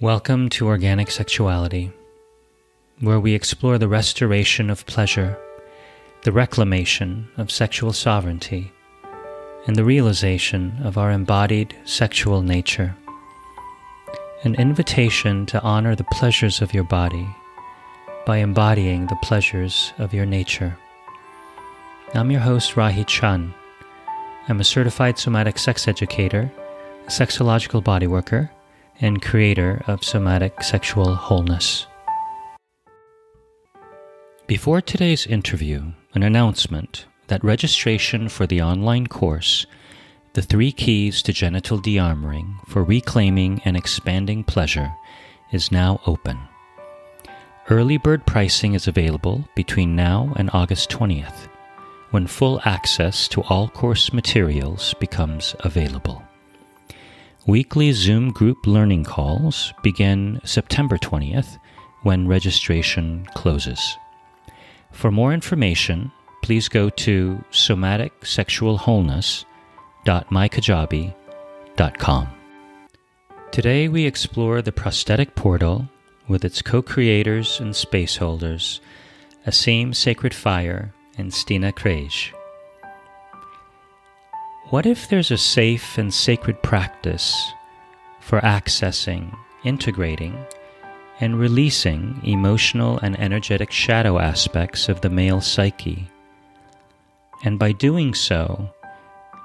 Welcome to Organic Sexuality, where we explore the restoration of pleasure, the reclamation of sexual sovereignty, and the realization of our embodied sexual nature. An invitation to honor the pleasures of your body by embodying the pleasures of your nature. I'm your host, Rahi Chan. I'm a certified somatic sex educator, a sexological bodyworker, and creator of somatic sexual wholeness. Before today's interview, an announcement that registration for the online course, The Three Keys to Genital De-armoring for Reclaiming and Expanding Pleasure, is now open. Early bird pricing is available between now and August 20th, when full access to all course materials becomes available. Weekly Zoom group learning calls begin September 20th when registration closes. For more information, please go to somaticsexualwholeness.mykajabi.com. Today we explore the prostatic portal with its co creators and space holders, Asim Sacred Fire and Stina Krejci. What if there's a safe and sacred practice for accessing, integrating, and releasing emotional and energetic shadow aspects of the male psyche? And by doing so,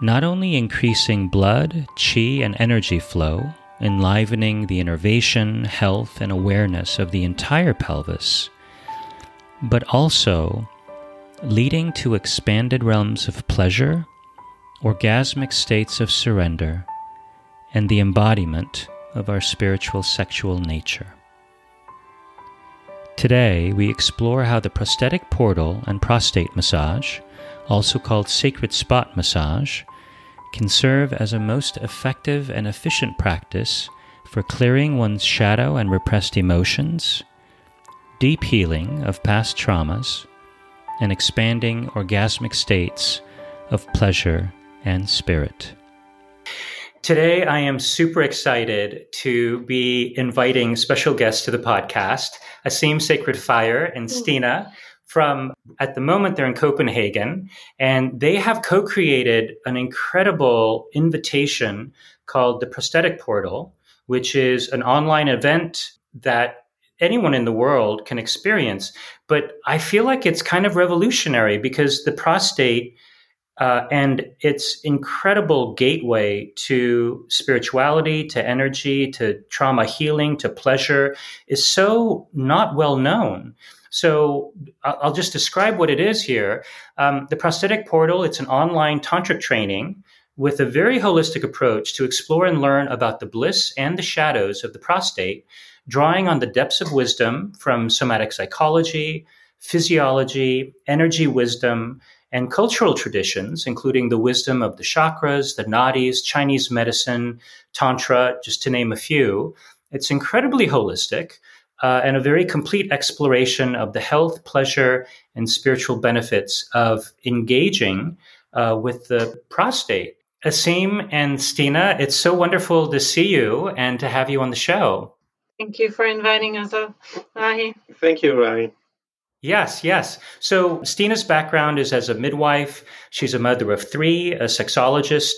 not only increasing blood, chi, and energy flow, enlivening the innervation, health, and awareness of the entire pelvis, but also leading to expanded realms of pleasure orgasmic states of surrender, and the embodiment of our spiritual sexual nature. Today, we explore how the prostatic portal and prostate massage, also called sacred spot massage, can serve as a most effective and efficient practice for clearing one's shadow and repressed emotions, deep healing of past traumas, and expanding orgasmic states of pleasure and spirit. Today, I am super excited to be inviting special guests to the podcast, Asim Sacred Fire and mm. Stina from, at the moment, they're in Copenhagen, and they have co created an incredible invitation called the Prostatic Portal, which is an online event that anyone in the world can experience. But I feel like it's kind of revolutionary because the prostate uh, and its incredible gateway to spirituality, to energy, to trauma healing, to pleasure is so not well known. So I'll just describe what it is here. Um, the prostatic portal, it's an online tantric training with a very holistic approach to explore and learn about the bliss and the shadows of the prostate, drawing on the depths of wisdom from somatic psychology, physiology, energy wisdom, and cultural traditions, including the wisdom of the chakras, the nadis, Chinese medicine, Tantra, just to name a few. It's incredibly holistic uh, and a very complete exploration of the health, pleasure, and spiritual benefits of engaging uh, with the prostate. Asim and Stina, it's so wonderful to see you and to have you on the show. Thank you for inviting us, Rahi. Thank you, Rahi. Yes, yes. So Stina's background is as a midwife. She's a mother of three, a sexologist,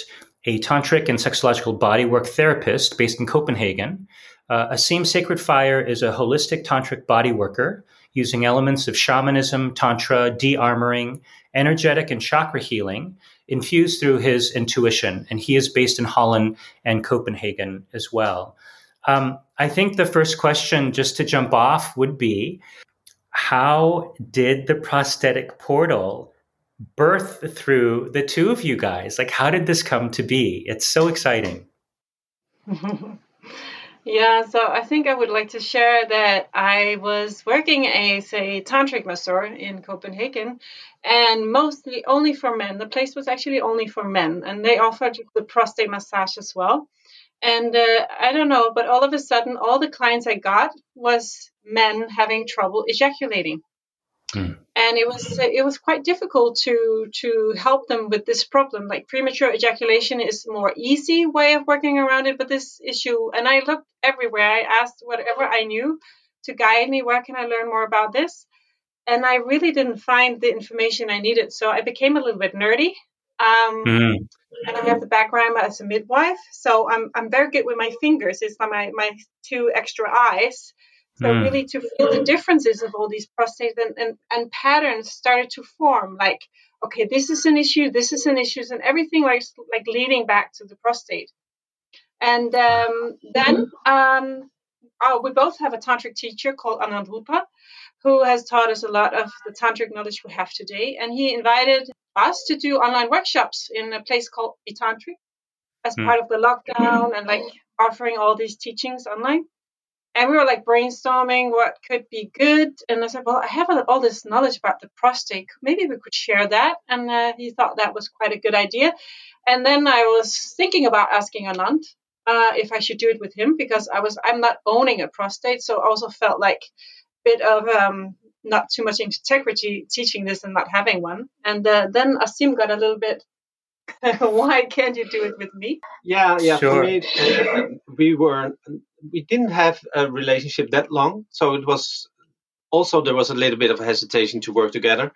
a tantric and sexological bodywork therapist based in Copenhagen. Uh, Asim Sacred Fire is a holistic tantric bodyworker using elements of shamanism, tantra, de-armoring, energetic and chakra healing infused through his intuition. And he is based in Holland and Copenhagen as well. Um, I think the first question, just to jump off, would be how did the prostatic portal birth through the two of you guys? Like, how did this come to be? It's so exciting. yeah, so I think I would like to share that I was working as a tantric masseur in Copenhagen and mostly only for men. The place was actually only for men, and they offered the prostate massage as well. And uh, I don't know, but all of a sudden, all the clients I got was men having trouble ejaculating. Mm. And it was it was quite difficult to to help them with this problem. Like premature ejaculation is more easy way of working around it, but this issue, and I looked everywhere. I asked whatever I knew to guide me. Where can I learn more about this? And I really didn't find the information I needed, so I became a little bit nerdy. Um, mm. And I have the background as a midwife, so I'm I'm very good with my fingers. It's like my my two extra eyes so mm. really to feel the differences of all these prostates and, and, and patterns started to form like, okay, this is an issue, this is an issue, and everything like like leading back to the prostate. And um, then um, oh, we both have a tantric teacher called Anand Rudra, who has taught us a lot of the tantric knowledge we have today. And he invited us to do online workshops in a place called Tantric as mm. part of the lockdown and like offering all these teachings online and we were like brainstorming what could be good. And I said, well, I have all this knowledge about the prostate. Maybe we could share that. And uh, he thought that was quite a good idea. And then I was thinking about asking Anand uh, if I should do it with him because I was I'm not owning a prostate, so I also felt like a bit of um, not too much integrity teaching this and not having one. And uh, then Asim got a little bit why can't you do it with me? Yeah, yeah. Sure. For me, uh, we were we didn't have a relationship that long, so it was also there was a little bit of hesitation to work together.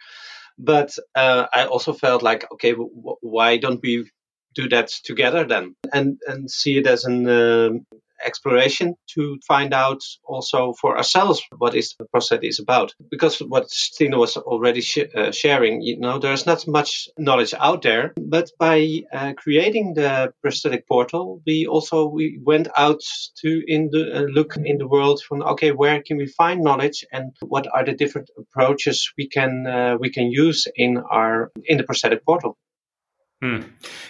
But uh, I also felt like, okay, w- why don't we do that together then, and and see it as an uh, exploration to find out also for ourselves what is the prostate is about. Because what Stine was already sh- uh, sharing, you know, there's not much knowledge out there. But by uh, creating the prostatic portal, we also we went out to in the uh, look in the world from okay, where can we find knowledge and what are the different approaches we can uh, we can use in our in the prostatic portal. Hmm.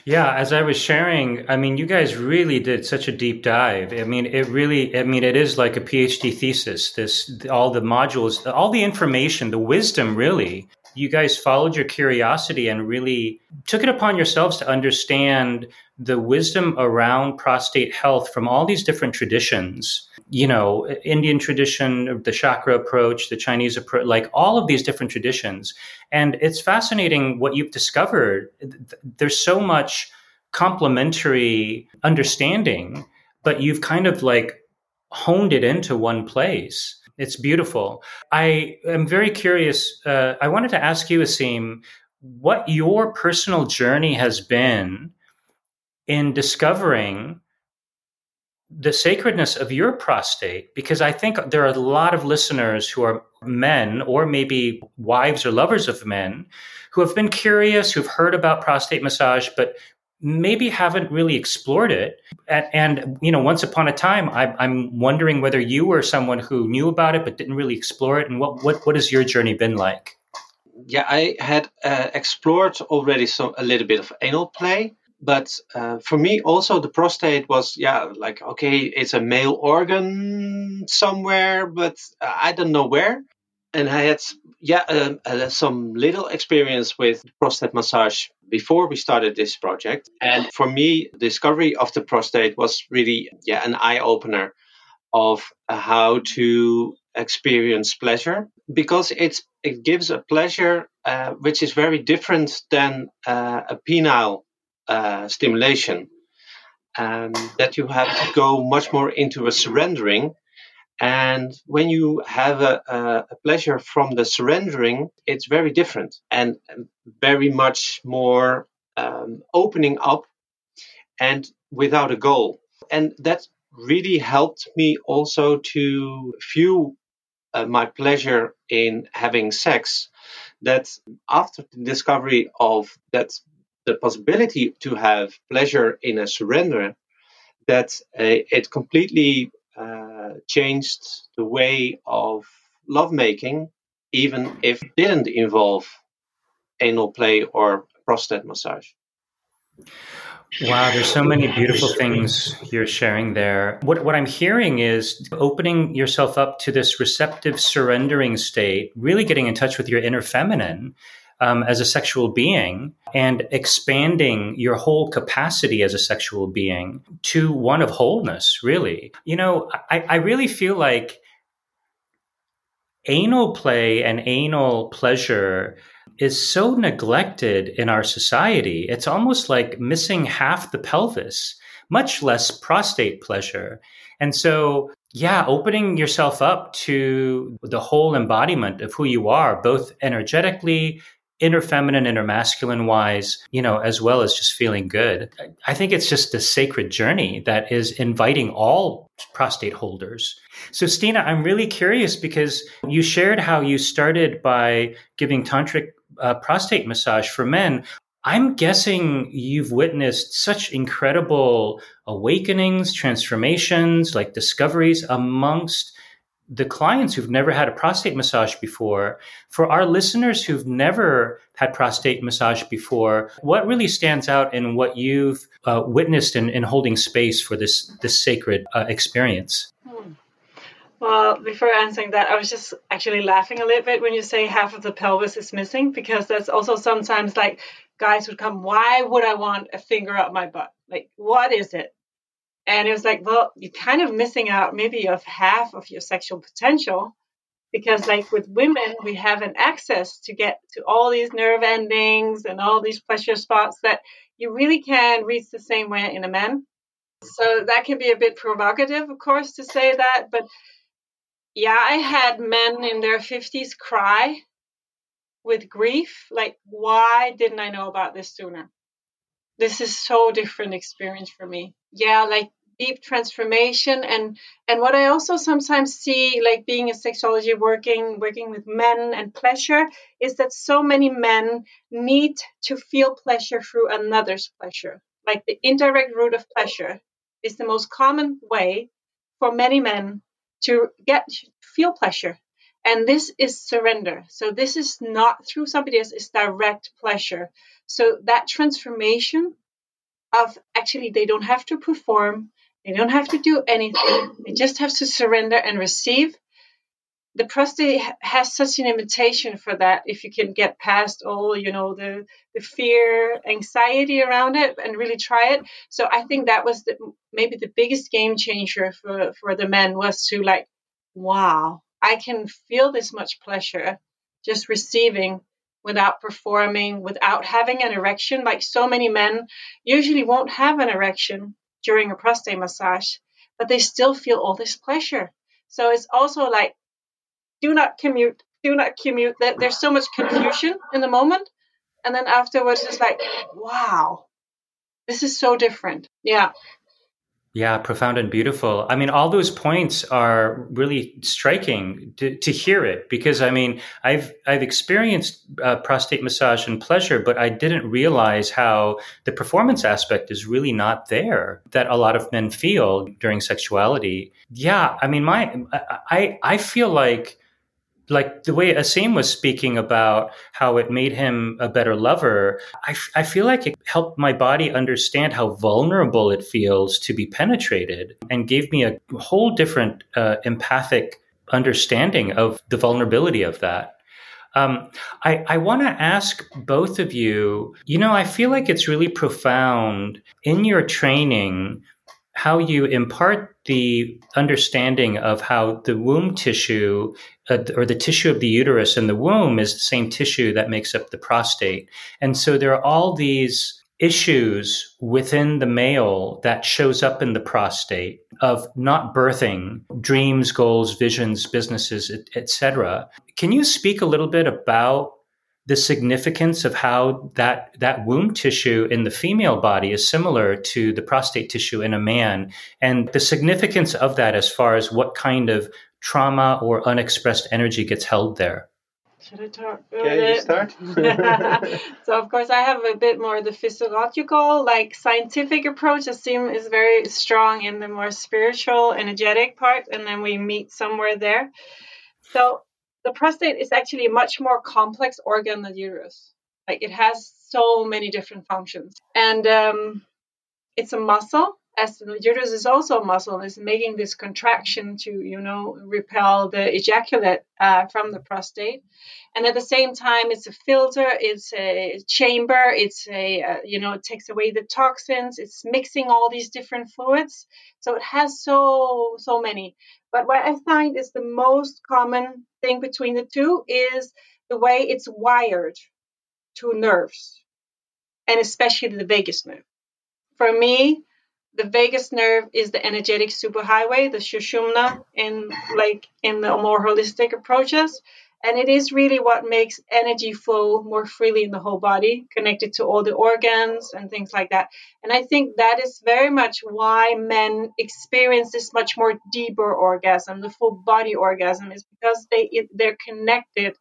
Yeah, as I was sharing, I mean, you guys really did such a deep dive. I mean, it really, I mean, it is like a PhD thesis. This, all the modules, all the information, the wisdom, really. You guys followed your curiosity and really took it upon yourselves to understand the wisdom around prostate health from all these different traditions you know, Indian tradition, the chakra approach, the Chinese approach, like all of these different traditions. And it's fascinating what you've discovered. There's so much complementary understanding, but you've kind of like honed it into one place. It's beautiful. I am very curious. Uh, I wanted to ask you, Asim, what your personal journey has been in discovering the sacredness of your prostate because I think there are a lot of listeners who are men or maybe wives or lovers of men who have been curious, who've heard about prostate massage, but maybe haven't really explored it. And, and you know, once upon a time, I, I'm wondering whether you were someone who knew about it but didn't really explore it. And what what what has your journey been like? Yeah, I had uh, explored already some a little bit of anal play but uh, for me also the prostate was yeah like okay it's a male organ somewhere but i don't know where and i had yeah um, uh, some little experience with prostate massage before we started this project and for me discovery of the prostate was really yeah an eye opener of uh, how to experience pleasure because it's it gives a pleasure uh, which is very different than uh, a penile uh, stimulation, and that you have to go much more into a surrendering. And when you have a, a, pleasure from the surrendering, it's very different and very much more um, opening up and without a goal. And that really helped me also to view uh, my pleasure in having sex. That after the discovery of that the possibility to have pleasure in a surrender, that uh, it completely uh, changed the way of lovemaking, even if it didn't involve anal play or prostate massage. Wow, there's so many beautiful things you're sharing there. What what I'm hearing is opening yourself up to this receptive surrendering state, really getting in touch with your inner feminine um, as a sexual being and expanding your whole capacity as a sexual being to one of wholeness, really. You know, I, I really feel like anal play and anal pleasure is so neglected in our society. It's almost like missing half the pelvis, much less prostate pleasure. And so, yeah, opening yourself up to the whole embodiment of who you are, both energetically, inner feminine, inner masculine wise, you know, as well as just feeling good. I think it's just a sacred journey that is inviting all prostate holders. So, Stina, I'm really curious because you shared how you started by giving tantric uh, prostate massage for men. I'm guessing you've witnessed such incredible awakenings, transformations, like discoveries amongst the clients who've never had a prostate massage before, for our listeners who've never had prostate massage before, what really stands out in what you've uh, witnessed in, in, holding space for this this sacred uh, experience? Hmm. Well, before answering that, I was just actually laughing a little bit when you say half of the pelvis is missing, because that's also sometimes like guys would come, why would I want a finger up my butt? Like, what is it? And it was like, well, you're kind of missing out maybe of half of your sexual potential because like with women, we have an access to get to all these nerve endings and all these pleasure spots that you really can reach the same way in a man. So that can be a bit provocative, of course, to say that. But yeah, I had men in their 50s cry with grief. Like, why didn't I know about this sooner? This is so different experience for me. Yeah, like deep transformation. And and what i also sometimes see like being a sexology working working with men and pleasure is that so many men need to feel pleasure through another's pleasure. Like the indirect route of pleasure is the most common way for many men to get feel pleasure. And this is surrender. So this is not through somebody else it's direct pleasure. So that transformation of actually they don't have to perform they don't have to do anything. They just have to surrender and receive. The prostate has such an invitation for that if you can get past all, you know, the, the fear, anxiety around it and really try it. So I think that was the, maybe the biggest game changer for, for the men was to like, wow, I can feel this much pleasure just receiving without performing, without having an erection. Like so many men usually won't have an erection during a prostate massage, but they still feel all this pleasure. So it's also like, do not commute, do not commute. There's so much confusion in the moment, and then afterwards it's like, wow, this is so different. Yeah. Yeah, profound and beautiful. I mean, all those points are really striking to, to hear it because I mean, I've I've experienced uh, prostate massage and pleasure, but I didn't realize how the performance aspect is really not there that a lot of men feel during sexuality. Yeah, I mean, my I I feel like like the way Asim was speaking about how it made him a better lover, I, f- I feel like it helped my body understand how vulnerable it feels to be penetrated and gave me a whole different uh, empathic understanding of the vulnerability of that. Um, I, I want to ask both of you, you know, I feel like it's really profound in your training how you impart the understanding of how the womb tissue or the tissue of the uterus and the womb is the same tissue that makes up the prostate. And so there are all these issues within the male that shows up in the prostate of not birthing dreams goals visions businesses etc can you speak a little bit about the significance of how that that womb tissue in the female body is similar to the prostate tissue in a man and the significance of that as far as what kind of trauma or unexpressed energy gets held there should I talk? Okay, you start. so of course I have a bit more the physiological, like scientific approach. Asim is very strong in the more spiritual, energetic part, and then we meet somewhere there. So the prostate is actually a much more complex organ than the uterus. Like it has so many different functions, and um, it's a muscle as the uterus is also a muscle, is making this contraction to, you know, repel the ejaculate uh, from the prostate. And at the same time, it's a filter, it's a chamber, it's a, uh, you know, it takes away the toxins, it's mixing all these different fluids. So it has so, so many. But what I find is the most common thing between the two is the way it's wired to nerves, and especially the vagus nerve. For me, the vagus nerve is the energetic superhighway, the sushumna, in like in the more holistic approaches. And it is really what makes energy flow more freely in the whole body, connected to all the organs and things like that. And I think that is very much why men experience this much more deeper orgasm, the full body orgasm, is because they they're connected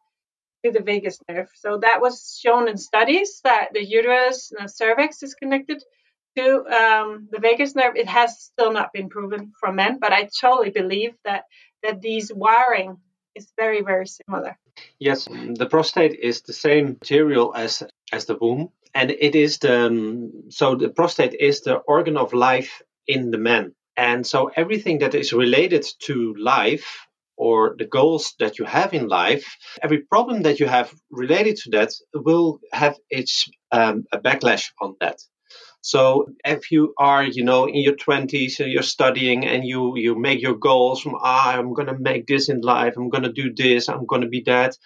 to the vagus nerve. So that was shown in studies that the uterus and the cervix is connected um, the vagus nerve, it has still not been proven for men, but I totally believe that that these wiring is very very similar. Yes, the prostate is the same material as as the womb, and it is the um, so the prostate is the organ of life in the man, and so everything that is related to life or the goals that you have in life, every problem that you have related to that will have its um, a backlash on that. So if you are, you know, in your 20s and you're studying and you you make your goals from ah, I'm going to make this in life, I'm going to do this, I'm going to be that,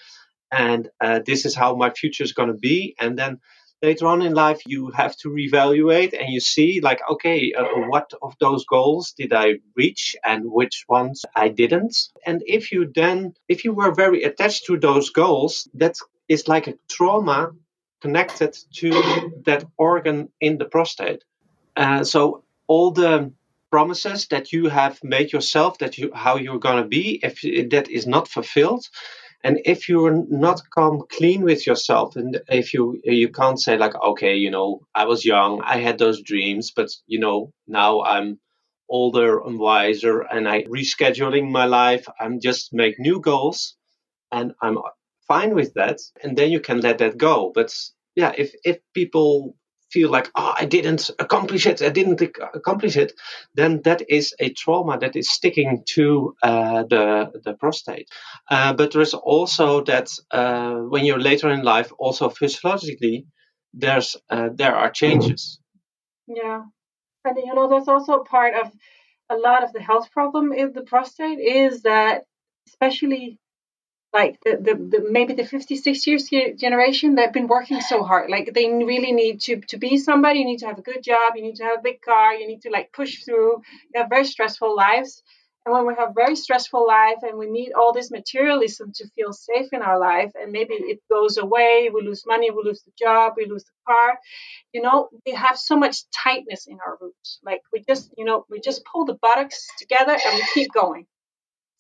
and uh, this is how my future is going to be, and then later on in life you have to reevaluate and you see like okay uh, what of those goals did i reach and which ones i didn't? And if you then if you were very attached to those goals that is like a trauma connected to that organ in the prostate. Uh, so all the promises that you have made yourself that you how you're going to be if that is not fulfilled and if you're not come clean with yourself and if you you can't say like okay you know i was young i had those dreams but you know now i'm older and wiser and i rescheduling my life i'm just make new goals and i'm fine with that and then you can let that go. But yeah if if people feel like oh i didn't accomplish it i didn't accomplish it then that is a trauma that is sticking to uh, the the prostate. Uh, but there is also that uh, when you're later in life also physiologically there's uh, there are changes. Yeah. And you know that's also part of a lot of the health problem in the prostate is that especially like the, the, the maybe the 56 years generation they've been working so hard. Like they really need to to be somebody. You need to have a good job. You need to have a big car. You need to like push through. You have very stressful lives. And when we have very stressful life and we need all this materialism to feel safe in our life and maybe it goes away we lose money we lose the job we lose the car you know we have so much tightness in our roots. Like we just you know we just pull the buttocks together and we keep going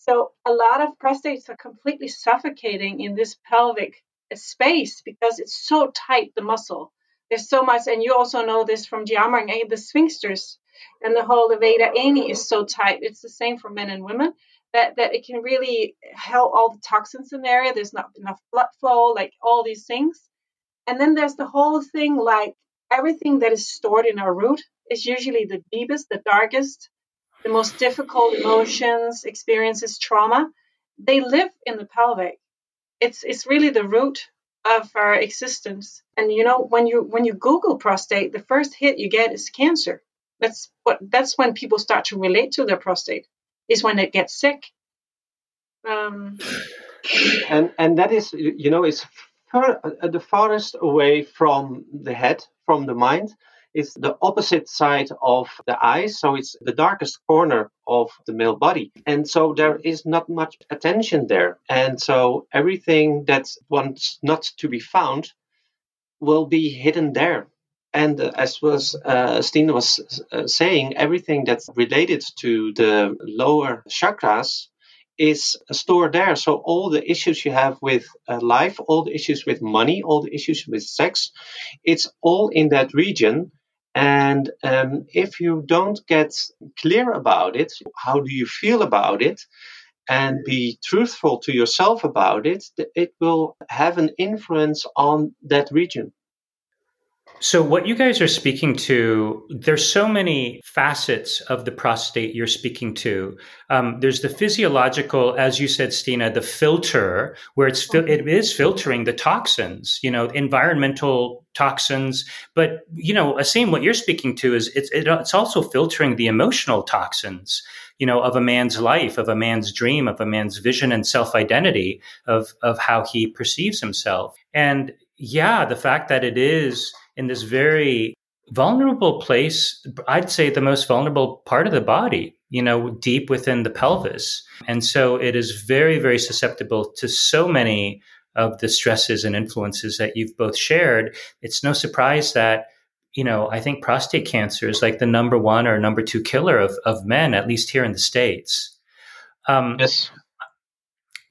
so a lot of prostates are completely suffocating in this pelvic space because it's so tight, the muscle. There's so much, and you also know this from geometry, eh, the sphincters and the whole Vata ani is so tight. It's the same for men and women that, that it can really help all the toxins in the area. There's not enough blood flow, like all these things. And then there's the whole thing like everything that is stored in our root is usually the deepest, the darkest, the most difficult emotions, experiences, trauma, they live in the pelvic. It's it's really the root of our existence. And you know, when you when you Google prostate, the first hit you get is cancer. That's what that's when people start to relate to their prostate, is when it gets sick. Um, and and that is you know it's far, uh, the farthest away from the head, from the mind is the opposite side of the eyes. So it's the darkest corner of the male body. And so there is not much attention there. And so everything that wants not to be found will be hidden there. And as was uh, Stine was uh, saying, everything that's related to the lower chakras is stored there. So all the issues you have with uh, life, all the issues with money, all the issues with sex, it's all in that region. And um, if you don't get clear about it, how do you feel about it, and be truthful to yourself about it, it will have an influence on that region. So, what you guys are speaking to, there's so many facets of the prostate you're speaking to. Um, there's the physiological, as you said, Stina, the filter, where it's fil- it is filtering the toxins, you know, environmental toxins. But you know, Asim, what you're speaking to is it's it, it's also filtering the emotional toxins, you know, of a man's life, of a man's dream, of a man's vision and self identity, of of how he perceives himself. And yeah, the fact that it is in this very vulnerable place, I'd say the most vulnerable part of the body, you know, deep within the pelvis. And so it is very, very susceptible to so many of the stresses and influences that you've both shared. It's no surprise that, you know, I think prostate cancer is like the number one or number two killer of, of men, at least here in the States. Um, yes.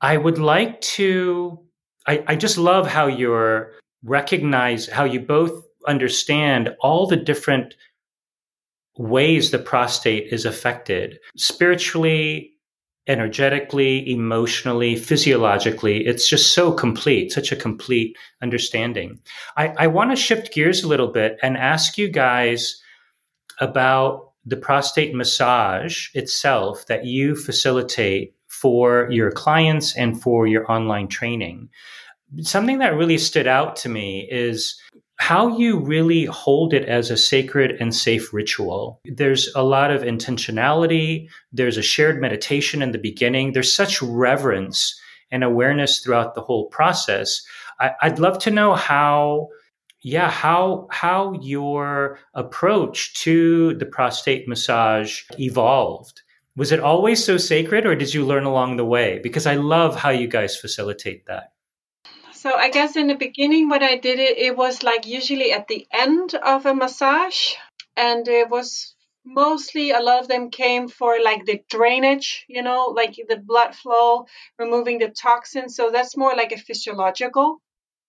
I would like to, I, I just love how you're recognize how you both understand all the different ways the prostate is affected spiritually, energetically, emotionally, physiologically. It's just so complete, such a complete understanding. I, I want to shift gears a little bit and ask you guys about the prostate massage itself that you facilitate for your clients and for your online training. Something that really stood out to me is how you really hold it as a sacred and safe ritual. There's a lot of intentionality. There's a shared meditation in the beginning. There's such reverence and awareness throughout the whole process. I, would love to know how, yeah, how, how your approach to the prostate massage evolved. Was it always so sacred or did you learn along the way? Because I love how you guys facilitate that. So I guess in the beginning, when I did it, it was like usually at the end of a massage, and it was mostly a lot of them came for like the drainage, you know, like the blood flow, removing the toxins. So that's more like a physiological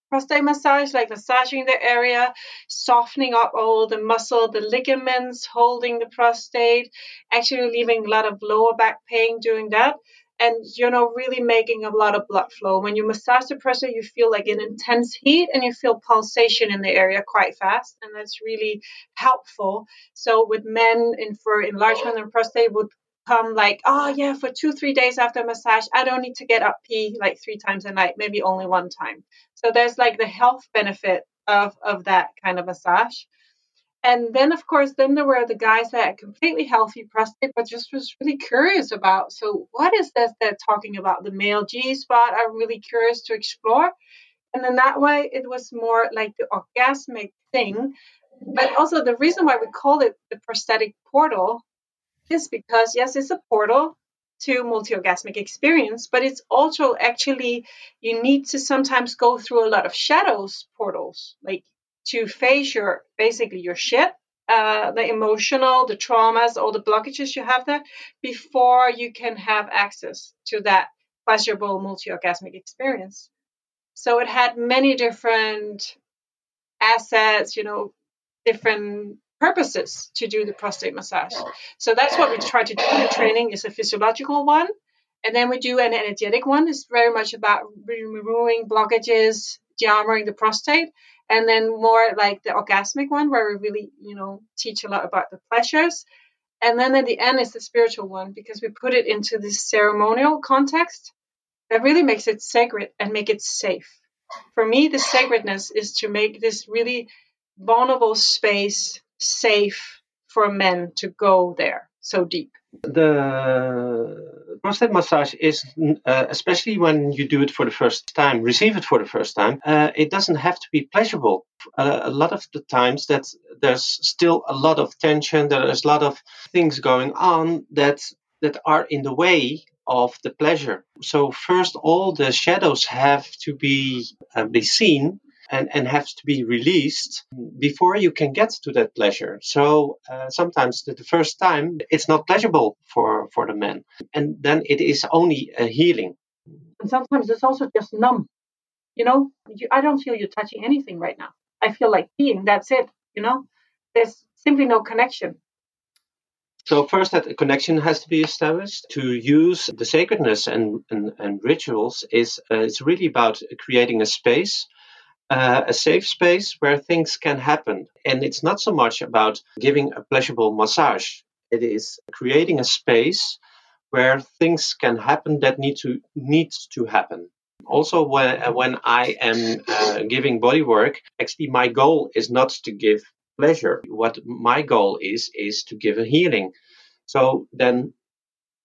prostate massage, like massaging the area, softening up all the muscle, the ligaments holding the prostate, actually leaving a lot of lower back pain doing that and you know really making a lot of blood flow. When you massage the prostate you feel like an intense heat and you feel pulsation in the area quite fast and that's really helpful. So with men in for enlargement of prostate would come like oh yeah for two three days after massage i don't need to get up pee like three times a night maybe only one time. So there's like the health benefit of of that kind of massage and then of course then there were the guys that had completely healthy prostate but just was really curious about so what is this they're talking about the male g spot? I'm really curious to explore. And then that way it was more like the orgasmic thing. But also the reason why we call it the prostatic portal is because yes it's a portal to multi-orgasmic experience but it's also actually you need to sometimes go through a lot of shadows portals like to face your basically your shit, uh, the emotional, the traumas, all the blockages you have there before you can have access to that pleasurable multi-orgasmic experience. So it had many different assets, you know, different purposes to do the prostate massage. So that's what we try to do in the training is a physiological one. And then we do an energetic one. It's very much about removing blockages, dearmoring the prostate and then more like the orgasmic one where we really you know teach a lot about the pleasures. And then at the end is the spiritual one because we put it into this ceremonial context that really makes it sacred and make it safe. For me the sacredness is to make this really vulnerable space safe for men to go there so deep the prostate massage is, uh, especially when you do it for the first time, receive it for the first time, uh, it doesn't have to be pleasurable. Uh, a lot of the times that there's still a lot of tension, there's a lot of things going on that that are in the way of the pleasure. So first, all the shadows have to be uh, be seen and, and has to be released before you can get to that pleasure. So uh, sometimes the, the, first time it's not pleasurable for, for the man. And then it is only a healing. And sometimes it's also just numb. You know, you, I don't feel you touching anything right now. I feel like being, that's it. You know, there's simply no connection. So first, that connection has to be established. To use the sacredness and, and, and rituals is uh, it's really about creating a space uh, a safe space where things can happen. And it's not so much about giving a pleasurable massage. It is creating a space where things can happen that need to needs to happen. Also, when when I am uh, giving body work, actually my goal is not to give pleasure. What my goal is is to give a healing. So then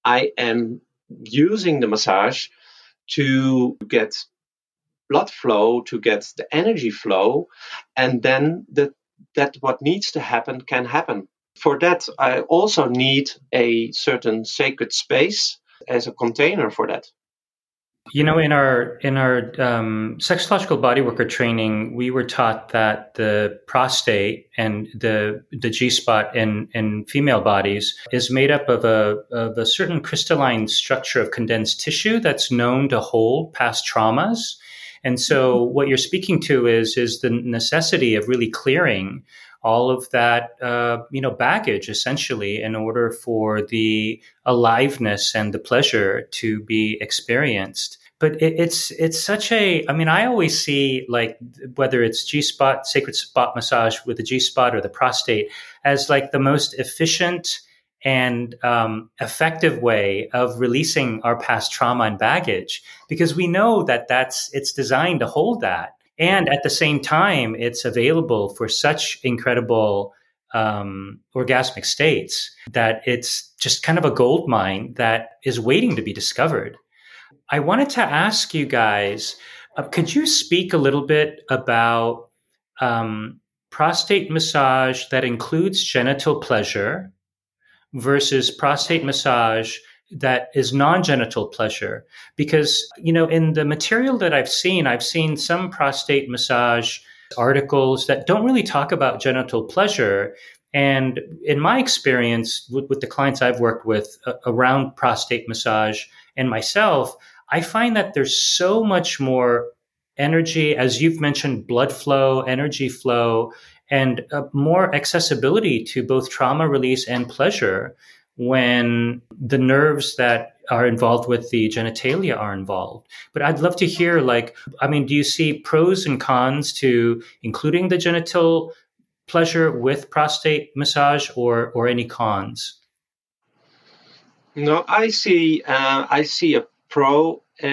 I am using the massage to get blood flow, to get the energy flow, and then the, that what needs to happen can happen. For that, I also need a certain sacred space as a container for that. You know, in our in our um, sexological bodyworker training, we were taught that the prostate and the the G spot in in female bodies is made up of a of a certain crystalline structure of condensed tissue that's known to hold past traumas. And so, mm-hmm. what you're speaking to is is the necessity of really clearing all of that uh, you know baggage essentially in order for the aliveness and the pleasure to be experienced but it, it's it's such a i mean i always see like whether it's g spot sacred spot massage with the g spot or the prostate as like the most efficient and um, effective way of releasing our past trauma and baggage because we know that that's it's designed to hold that and at the same time, it's available for such incredible um, orgasmic states that it's just kind of a gold mine that is waiting to be discovered. I wanted to ask you guys uh, could you speak a little bit about um, prostate massage that includes genital pleasure versus prostate massage that is non-genital pleasure. Because you know in the material that i've seen i've seen some prostate massage articles that don't really talk about genital pleasure. And in my experience with, with the clients i've worked with uh, around prostate massage and myself i find that there's so much more energy as you've mentioned blood flow energy flow and uh, more accessibility to both trauma release and pleasure when the nerves that are involved with the genitalia are involved. But I'd love to hear, like, I mean, do you see pros and cons to including the genital pleasure with prostate massage, or or any cons? No, I see. Uh, I see a pro uh,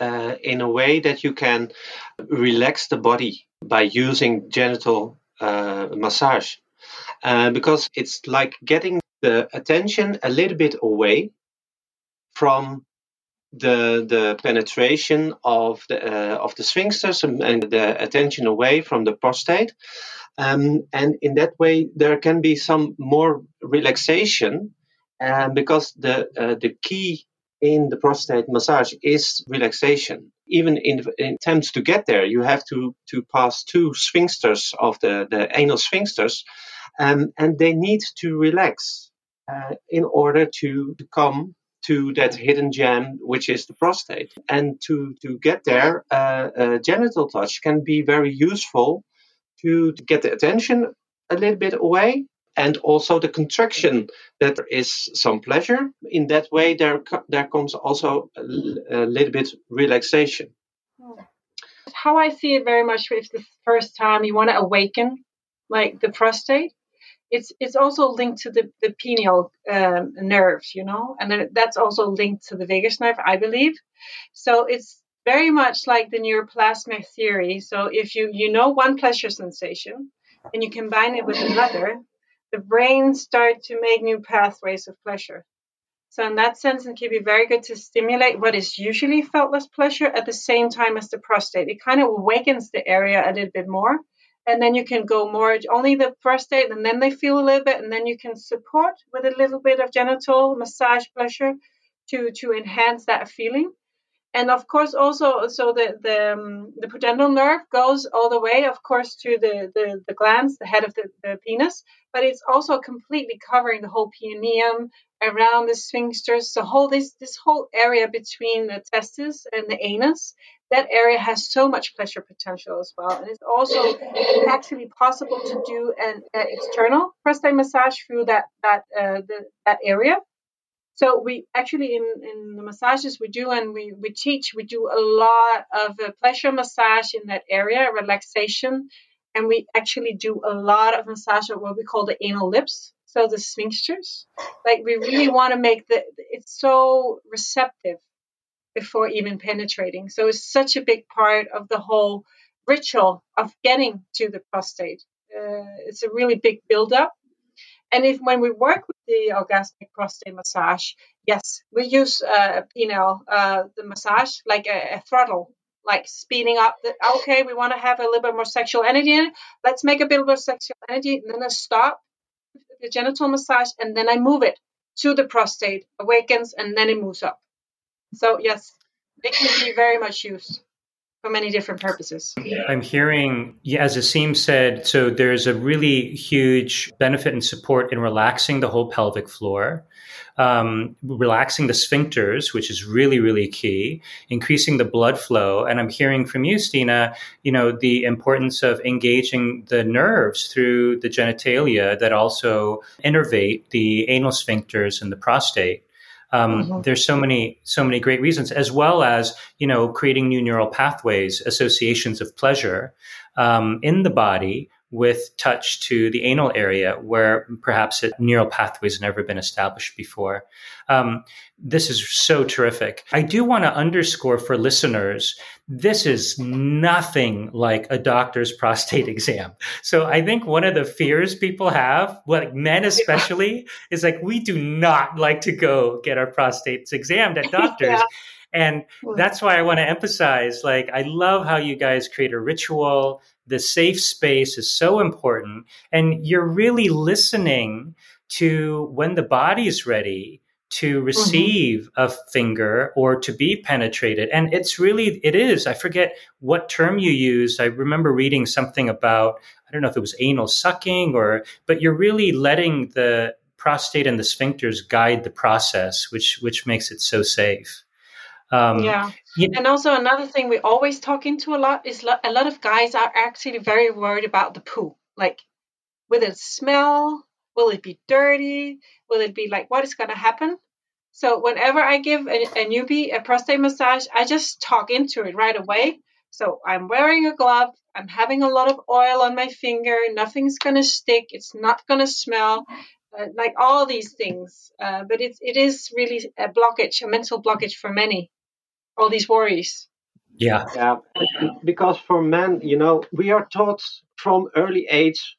uh, in a way that you can relax the body by using genital uh, massage. Uh, because it's like getting the attention a little bit away from the the penetration of the uh, of the sphincters and, the attention away from the prostate, um, and in that way there can be some more relaxation, uh, because the uh, the key in the prostate massage is relaxation. Even in, in, attempts to get there, you have to to pass two sphincters of the the anal sphincters, um, and they need to relax uh, in order to, to come to that hidden gem, which is the prostate. And to, to get there, uh, genital touch can be very useful to, to get the attention a little bit away and also the contraction that there is some pleasure in that way there there comes also a, a, little bit relaxation how i see it very much if the first time you want to awaken like the prostate it's it's also linked to the the pineal um, nerves, you know, and that's also linked to the vagus nerve, I believe. So it's very much like the neuroplasmic theory. So if you you know one pleasure sensation and you combine it with another, the brain start to make new pathways of pleasure. So in that sense, it can be very good to stimulate what is usually felt as pleasure at the same time as the prostate. It kind of awakens the area a little bit more and then you can go more only the prostate and then they feel a little bit and then you can support with a little bit of genital massage pleasure to to enhance that feeling and of course also so the the, um, the pudendal nerve goes all the way of course to the the, the glans the head of the, the penis but it's also completely covering the whole perineum around the sphincters the whole this this whole area between the testes and the anus that area has so much pleasure potential as well. And it's also actually possible to do an, an external prostate massage through that that uh, that area. So we actually in, in the massages we do and we, we teach, we do a lot of uh, pleasure massage in that area, relaxation, and we actually do a lot of massage of what we call the anal lips, so the sphincters. Like we really want to make the it's so receptive before even penetrating. So it's such a big part of the whole ritual of getting to the prostate. Uh, it's a really big build-up and if when we work with the orgasmic prostate massage, yes, we use uh, you know uh, the massage like a, a, throttle, like speeding up. The, okay, we want to have a little bit more sexual energy. In it. Let's make a bit more sexual energy, and then I stop the genital massage, and then I move it to the prostate, awakens, and then it moves up. So yes, it can be very much used for many different purposes. I'm hearing, as Asim said, so there's a really huge benefit and support in relaxing the whole pelvic floor, um, relaxing the sphincters, which is really, really key, increasing the blood flow. And I'm hearing from you, Stina, you know, the importance of engaging the nerves through the genitalia that also innervate the anal sphincters and the prostate. Um, mm-hmm. There's so many, so many great reasons, as well as you know creating new neural pathways, associations of pleasure um, in the body with touch to the anal area where perhaps it, neural pathways have never been established before. Um, this is so terrific. I do want to underscore for listeners this is nothing like a doctor's prostate exam. So I think one of the fears people have, like men especially, is like we do not like to go get our prostates examined at doctors. yeah. And that's why I want to emphasize like, I love how you guys create a ritual. The safe space is so important. And you're really listening to when the body is ready to mm-hmm. receive mm-hmm. a finger or to be penetrated. And it's really, it is. I forget what term you used. I remember reading something about, I don't know if it was anal sucking or, but you're really letting the prostate and the sphincters guide the process, which, which makes it so safe. Um, yeah. You know, and also another thing we always talk into a lot is lo- a lot of guys are actually very worried about the poo. Like, will it smell? Will it be dirty? Will it be like what is going to happen? So whenever I give a, a newbie a prostate massage, I just talk into it right away. So I'm wearing a glove. I'm having a lot of oil on my finger. Nothing's going to stick. It's not going to smell. Uh, like all these things. Uh, but it, it is really a blockage, a mental blockage for many all these worries. Yeah. Yeah. Because for men, you know, we are taught from early age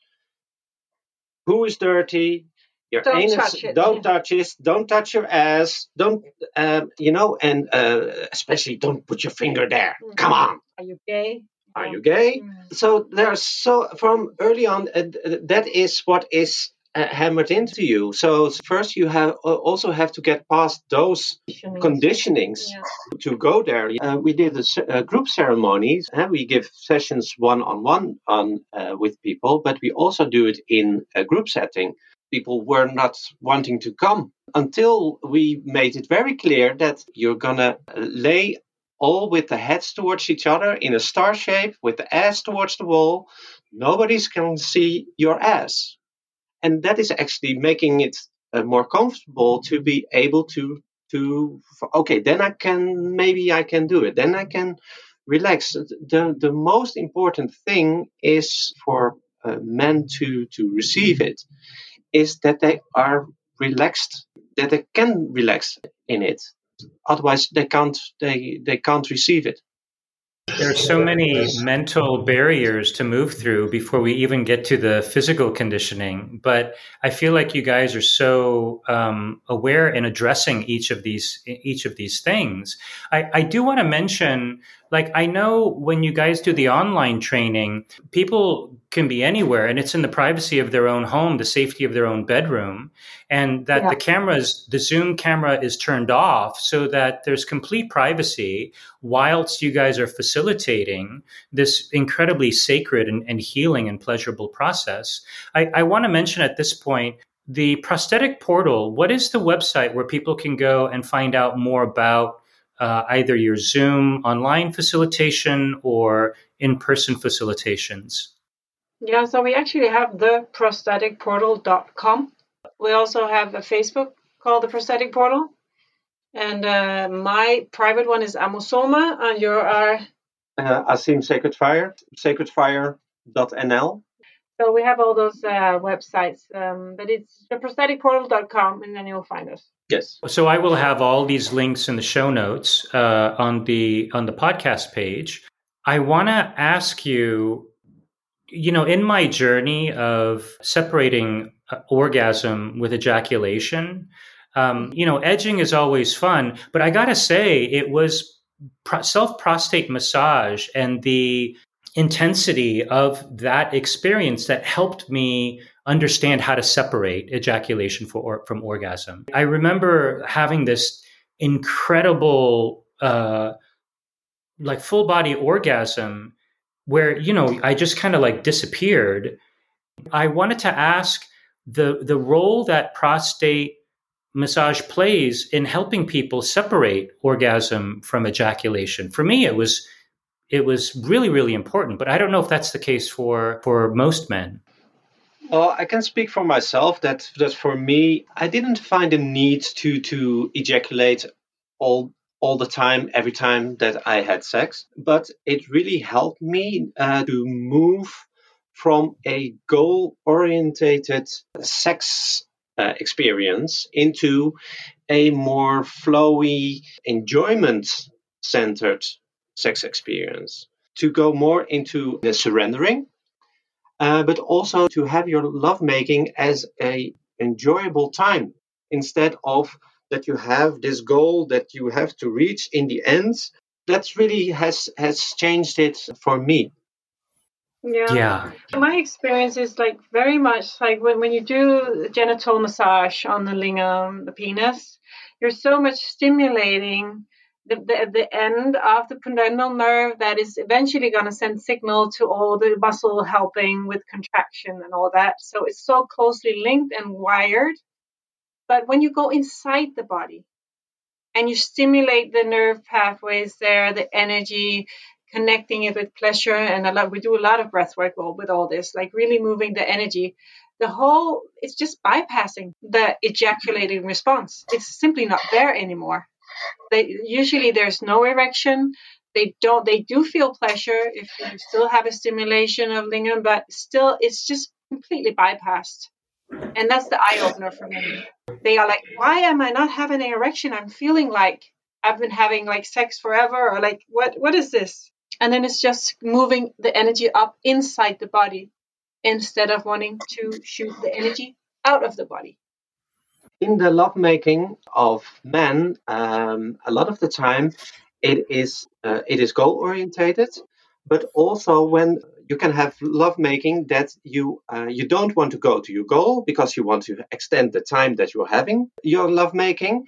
who is dirty, your don't anus, touch it. don't touch it, don't touch your ass, don't, uh, you know, and uh, especially don't put your finger there. Mm-hmm. Come on. Are you gay? Are you gay? Mm-hmm. So there's so from early on, uh, that is what is uh, hammered into you. So first you have uh, also have to get past those conditionings yeah. to go there. Uh, we did a, a group ceremonies and we give sessions one on one on with people, but we also do it in a group setting. People were not wanting to come until we made it very clear that you're gonna lay all with the heads towards each other in a star shape with the ass towards the wall. Nobody's can see your ass and that is actually making it uh, more comfortable to be able to to okay then i can maybe i can do it. Then i can relax. The the most important thing is for uh, men to to receive it is that they are relaxed that they can relax in it. Otherwise they can't they they can't receive it there are so many mental barriers to move through before we even get to the physical conditioning. But I feel like you guys are so um, aware in addressing each of these each of these things. I, I do want to mention like I know when you guys do the online training, people can be anywhere and it's in the privacy of their own home, the safety of their own bedroom, and that yeah. the cameras, the Zoom camera is turned off so that there's complete privacy whilst you guys are facilitating this incredibly sacred and, and healing and pleasurable process. I, I want to mention at this point the prostatic portal. What is the website where people can go and find out more about uh, either your Zoom online facilitation or in person facilitations? Yeah, so we actually have the prostaticportal.com. We also have a Facebook called the Prostatic Portal. And uh, my private one is Amosoma, and your are? Uh, Asim Sacred Fire, sacredfire.nl. So we have all those uh, websites, um, but it's the theprostaticportal.com, and then you'll find us. Yes. So I will have all these links in the show notes uh, on the on the podcast page. I want to ask you, you know, in my journey of separating uh, orgasm with ejaculation, um, you know, edging is always fun, but I got to say, it was pro- self prostate massage and the intensity of that experience that helped me understand how to separate ejaculation for, from orgasm. I remember having this incredible, uh, like full body orgasm where, you know, I just kind of like disappeared. I wanted to ask the, the role that prostate massage plays in helping people separate orgasm from ejaculation. For me, it was it was really really important, but I don't know if that's the case for for most men. Well, I can speak for myself that that for me, I didn't find a need to to ejaculate all all the time every time that I had sex, but it really helped me uh, to move from a goal orientated sex uh, experience into a more flowy, enjoyment centered sex experience. To go more into the surrendering, uh, but also to have your lovemaking as a enjoyable time instead of that you have this goal that you have to reach in the end. That really has has changed it for me. Yeah. Yeah. My experience is like very much like when, when you do genital massage on the lingam, the penis, you're so much stimulating the, the, the end of the pudendal nerve that is eventually going to send signal to all the muscle helping with contraction and all that. So it's so closely linked and wired. But when you go inside the body and you stimulate the nerve pathways there, the energy, connecting it with pleasure and a lot we do a lot of breath work with all this like really moving the energy the whole it's just bypassing the ejaculating response it's simply not there anymore they usually there's no erection. They don't they do feel pleasure if you still have a stimulation of lingam but still it's just completely bypassed. And that's the eye opener for me. They are like why am i not having an erection? I'm feeling like i've been having like sex forever or like what what is this? And then it's just moving the energy up inside the body instead of wanting to shoot the energy out of the body. In the lovemaking of men, um, a lot of the time it is uh, it is goal orientated, but also when you can have lovemaking that you uh, you don't want to go to your goal because you want to extend the time that you're having your lovemaking.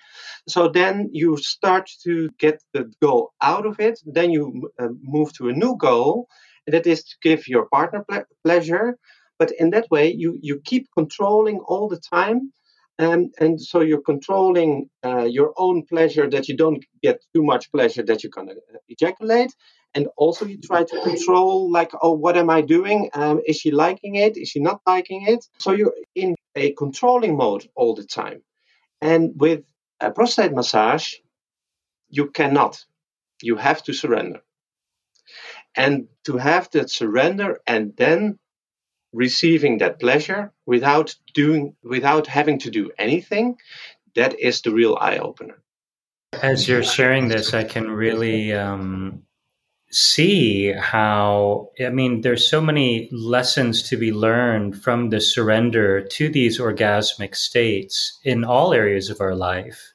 So then you start to get the goal out of it. Then you uh, move to a new goal, and that is to give your partner ple- pleasure. But in that way, you you keep controlling all the time. Um, and so you're controlling uh, your own pleasure that you don't get too much pleasure that you're going to ejaculate. And also you try to control like oh what am i doing? Um, is she liking it? Is she not liking it? So you're in a controlling mode all the time. And with a prostate massage you cannot. You have to surrender. And to have that surrender and then receiving that pleasure without doing without having to do anything that is the real eye opener as you're sharing this i can really um, see how i mean there's so many lessons to be learned from the surrender to these orgasmic states in all areas of our life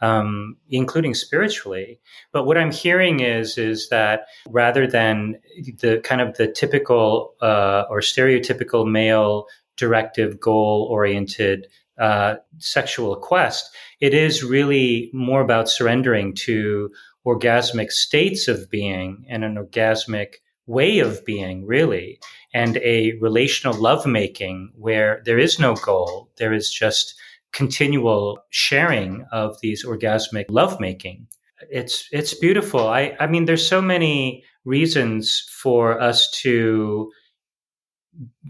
um, including spiritually but what i'm hearing is is that rather than the kind of the typical uh, or stereotypical male directive goal oriented uh, sexual quest it is really more about surrendering to orgasmic states of being and an orgasmic way of being, really, and a relational lovemaking where there is no goal. There is just continual sharing of these orgasmic lovemaking. It's it's beautiful. I, I mean, there's so many reasons for us to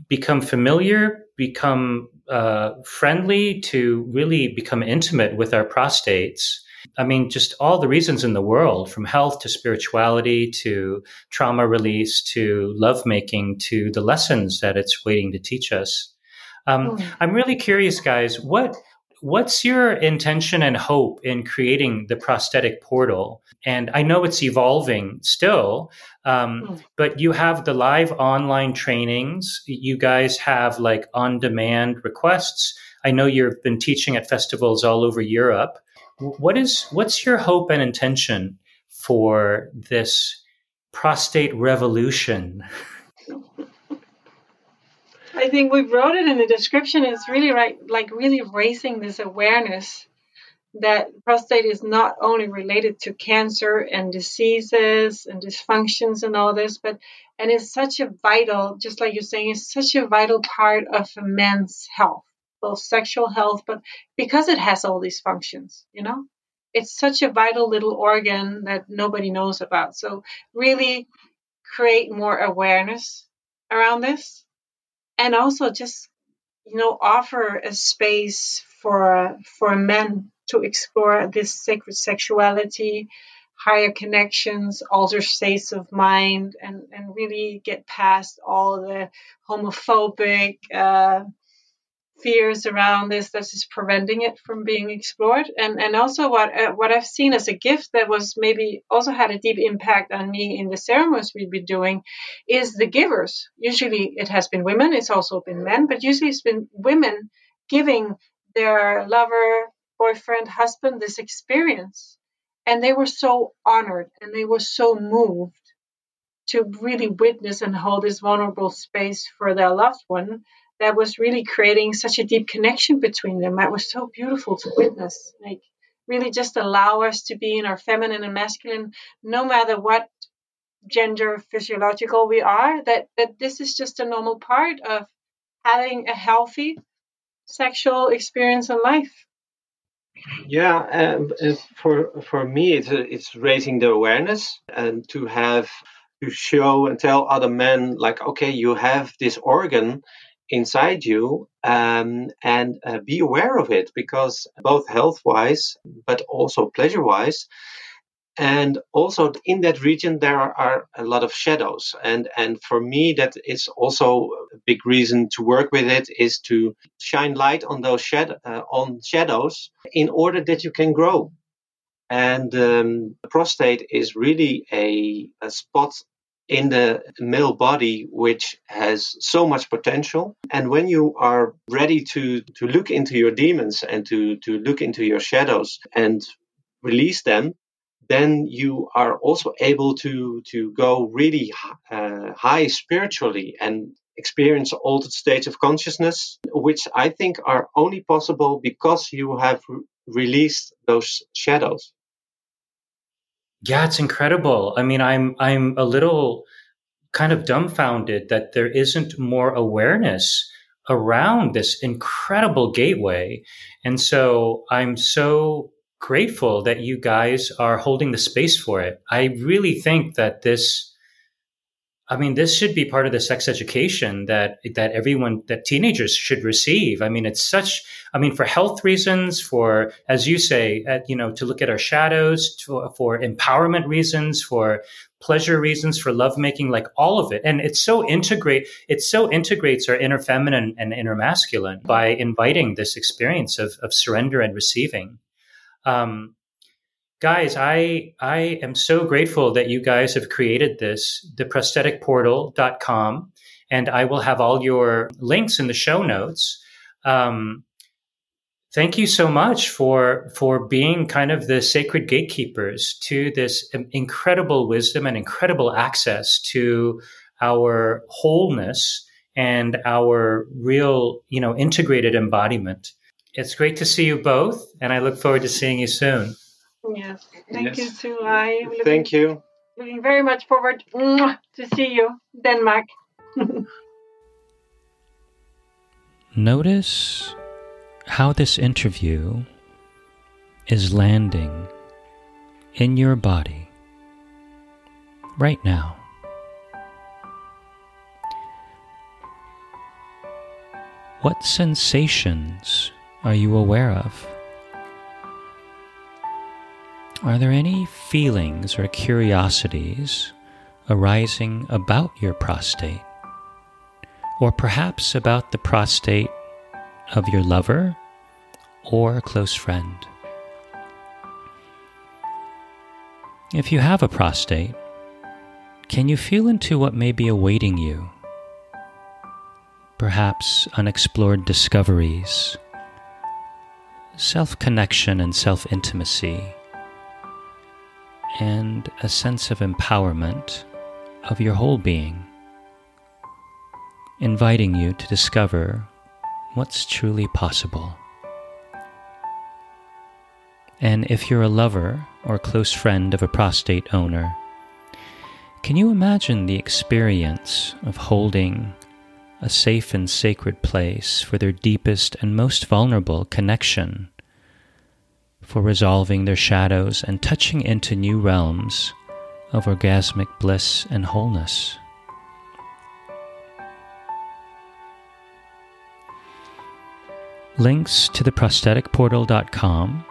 become familiar, become uh, friendly to really become intimate with our prostates. I mean, just all the reasons in the world from health to spirituality to trauma release to lovemaking to the lessons that it's waiting to teach us. Um, mm. I'm really curious, guys, what what's your intention and hope in creating the prostatic portal? And I know it's evolving still, um, mm. but you have the live online trainings. You guys have like on demand requests. I know you've been teaching at festivals all over Europe. What is what's your hope and intention for this prostate revolution? I think we wrote it in the description. It's really right, like really raising this awareness that prostate is not only related to cancer and diseases and dysfunctions and all this, but and it's such a vital, just like you're saying, it's such a vital part of a man's health, both sexual health, but because it has all these functions, you know, it's such a vital little organ that nobody knows about. So really create more awareness around this and also just you know offer a space for for men to explore this sacred sexuality higher connections altered states of mind and and really get past all the homophobic uh, fears around this that is preventing it from being explored. And and also what uh, what I've seen as a gift that was maybe also had a deep impact on me in the ceremonies we've been doing is the givers. Usually it has been women it's also been men but usually it's been women giving their lover boyfriend husband this experience. And they were so honored and they were so moved to really witness and hold this vulnerable space for their loved one that was really creating such a deep connection between them. That was so beautiful to witness. Like, really just allow us to be in our feminine and masculine, no matter what gender physiological we are, that, that this is just a normal part of having a healthy sexual experience in life. Yeah, um, for for me, it's it's raising the awareness and to have to show and tell other men like, okay, you have this organ, inside you um, and uh, be aware of it because both health wise but also pleasure wise and also in that region there are a lot of shadows. And and for me that is also a big reason to work with it is to shine light on those uh, on shadows in order that you can grow. And um, prostate is really a, a spot in the male body which has so much potential. And when you are ready to to look into your demons and to to look into your shadows and release them then you are also able to to go really uh, high spiritually and experience altered states of consciousness which i think are only possible because you have re- released those shadows yeah, it's incredible. I mean, I'm I'm a little kind of dumbfounded that there isn't more awareness around this incredible gateway. And so I'm so grateful that you guys are holding the space for it. I really think that this I mean, this should be part of the sex education that that everyone that teenagers should receive. I mean, it's such. I mean, for health reasons, for as you say, at, you know, to look at our shadows, to, for empowerment reasons, for pleasure reasons, for lovemaking, like all of it. And it's so integrate. It so integrates our inner feminine and inner masculine by inviting this experience of of surrender and receiving. Um, guys i i am so grateful that you guys have created this the prostaticportal.com and i will have all your links in the show notes. Um, thank you so much for for being kind of the sacred gatekeepers to this incredible wisdom and incredible access to our wholeness and our real you know integrated embodiment. It's great to see you both and i look forward to seeing you soon Yes, thank yes. you too. I looking, thank you. Looking very much forward to see you, Denmark. Notice how this interview is landing in your body right now. what sensations are you aware of? Are there any feelings or curiosities arising about your prostate? Or perhaps about the prostate of your lover or a close friend? If you have a prostate, can you feel into what may be awaiting you? Perhaps unexplored discoveries, self connection and self intimacy and a sense of empowerment of your whole being, inviting you to discover what's truly possible. And if you're a lover or close friend of a prostate owner, can you imagine the experience of holding a safe and sacred place for their deepest and most vulnerable connection for resolving their shadows and touching into new realms of orgasmic bliss and wholeness. Links to the prostaticportal.com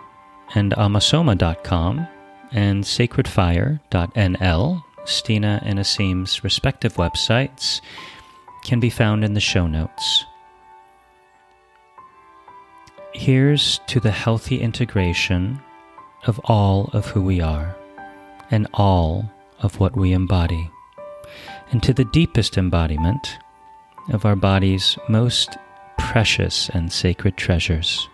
and amasoma.com and sacredfire.nl, Stina and Asim's respective websites, can be found in the show notes. Here's to the healthy integration of all of who we are and all of what we embody, and to the deepest embodiment of our body's most precious and sacred treasures.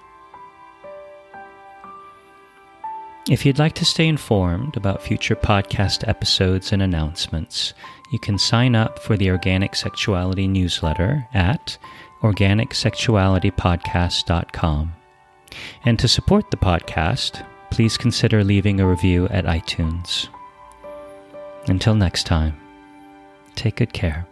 If you'd like to stay informed about future podcast episodes and announcements, you can sign up for the Organic Sexuality newsletter at organicsexualitypodcast.com. And to support the podcast, please consider leaving a review at iTunes. Until next time, take good care.